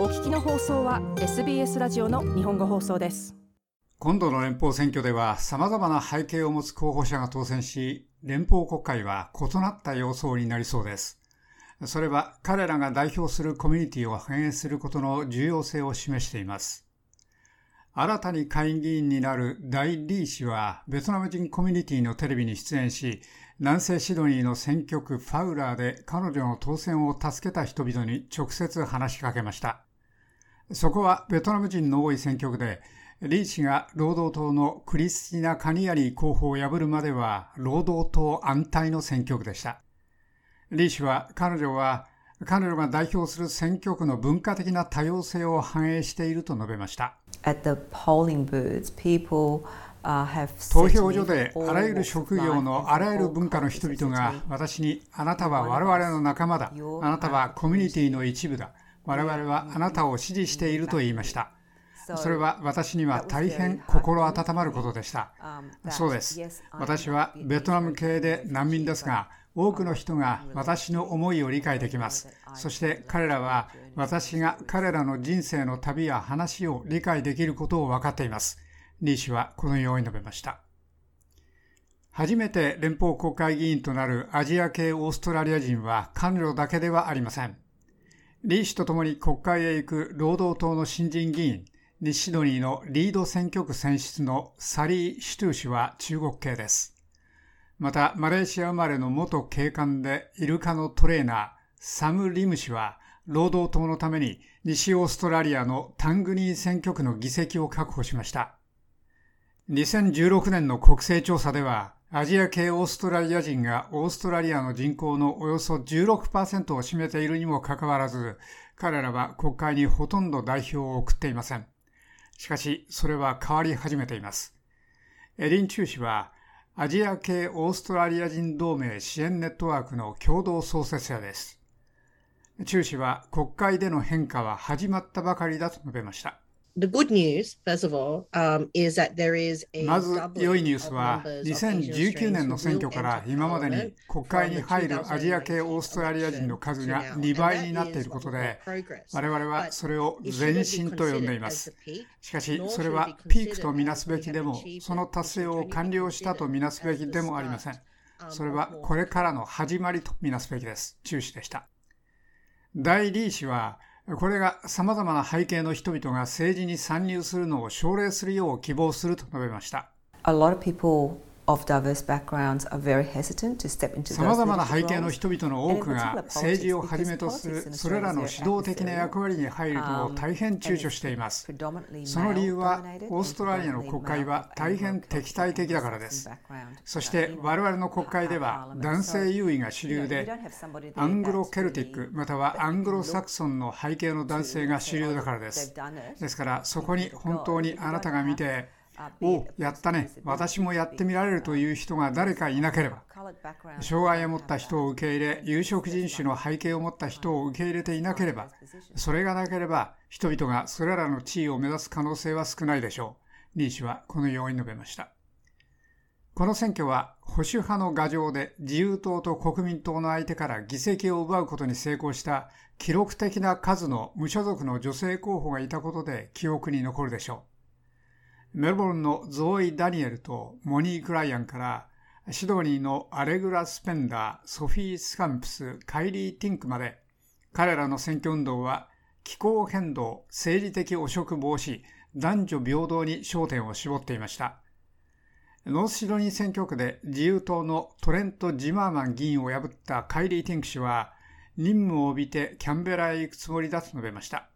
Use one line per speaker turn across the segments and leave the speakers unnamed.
お聞きの放送は SBS ラジオの日本語放送です。
今度の連邦選挙では様々な背景を持つ候補者が当選し連邦国会は異なった様相になりそうです。それは彼らが代表するコミュニティを反映することの重要性を示しています。新たに下院議員になるダイ・リー氏はベトナム人コミュニティのテレビに出演し南西シドニーの選挙区ファウラーで彼女の当選を助けた人々に直接話しかけました。そこはベトナム人の多い選挙区で、リー氏が労働党のクリスティナ・カニアリー候補を破るまでは労働党安泰の選挙区でした。リー氏は彼女は彼女が代表する選挙区の文化的な多様性を反映していると述べました。
At the polling booths, people
投票所であらゆる職業のあらゆる文化の人々が私にあなたは我々の仲間だあなたはコミュニティの一部だ我々はあなたを支持していると言いました。それは私には大変心温まることでした。そうです。私はベトナム系で難民ですが多くの人が私の思いを理解できます。そして彼らは私が彼らの人生の旅や話を理解できることを分かっています。リー氏はこのように述べました。初めて連邦国会議員となるアジア系オーストラリア人は彼女だけではありません。リー氏と共に国会へ行く労働党の新人議員、西シドニーのリード選挙区選出のサリー・シュトゥー氏は中国系です。また、マレーシア生まれの元警官でイルカのトレーナー、サム・リム氏は、労働党のために西オーストラリアのタングニー選挙区の議席を確保しました。2016年の国勢調査では、アジア系オーストラリア人がオーストラリアの人口のおよそ16%を占めているにもかかわらず、彼らは国会にほとんど代表を送っていません。しかし、それは変わり始めています。エリン・チュー氏は、アジア系オーストラリア人同盟支援ネットワークの共同創設者です。チュー氏は国会での変化は始まったばかりだと述べました。
The good news, first of all, um, is that there is a
まず良いニュースは2019年の選挙から今までに国会に入るアジア系オーストラリア人の数が2倍になっていることで我々はそれを前進と呼んでいます。しかしそれはピークとみなすべきでもその達成を完了したとみなすべきでもありません。それはこれからの始まりとみなすべきです。中止でした。第2氏はこれがさまざまな背景の人々が政治に参入するのを奨励するよう希望すると述べました。
A lot of people さ
まざまな背景の人々の多くが政治をはじめとするそれらの指導的な役割に入るのを大変躊躇しています。その理由はオーストラリアの国会は大変敵対的だからです。そして我々の国会では男性優位が主流でアングロケルティックまたはアングロサクソンの背景の男性が主流だからです。ですからそこに本当にあなたが見ておやったね、私もやってみられるという人が誰かいなければ、障害を持った人を受け入れ、有色人種の背景を持った人を受け入れていなければ、それがなければ、人々がそれらの地位を目指す可能性は少ないでしょう。ニー氏はこのように述べました。この選挙は保守派の牙城で自由党と国民党の相手から議席を奪うことに成功した記録的な数の無所属の女性候補がいたことで記憶に残るでしょう。メルボルンのゾーイ・ダニエルとモニー・クライアンからシドニーのアレグラ・スペンダー、ソフィー・スカンプス、カイリー・ティンクまで彼らの選挙運動は気候変動、政治的汚職防止、男女平等に焦点を絞っていました。ノースシドニー選挙区で自由党のトレント・ジマーマン議員を破ったカイリー・ティンク氏は任務を帯びてキャンベラへ行くつもりだと述べました。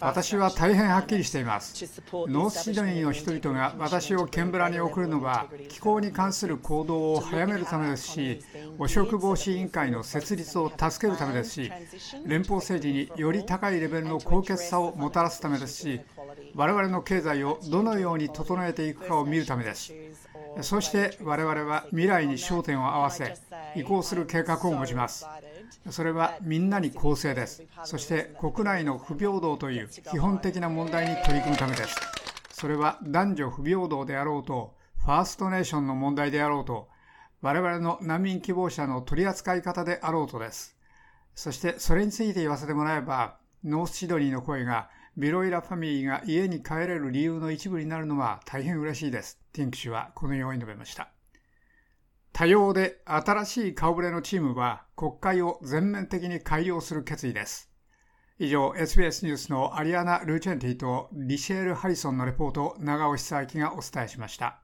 私は大変はっきりしています。ノースシドニーの人々が私をキャンベラに送るのは気候に関する行動を早めるためですし、汚職防止委員会の設立を助けるためですし、連邦政治により高いレベルの高潔さをもたらすためですし、我々の経済をどのように整えていくかを見るためです。そして我々は未来に焦点を合わせ移行する計画を持ちます。それはみんなに公正です。そして国内の不平等という基本的な問題に取り組むためです。それは男女不平等であろうとファーストネーションの問題であろうと我々の難民希望者の取り扱い方であろうとです。そしてそれについて言わせてもらえば、ノースシドニーの声がビロイラファミリーが家に帰れる理由の一部になるのは大変嬉しいです。ティンク氏はこのように述べました。多様で新しい顔ぶれのチームは国会を全面的に改良する決意です。以上、SBS ニュースのアリアナ・ルーチェンティとリシェール・ハリソンのレポートを長尾久明がお伝えしました。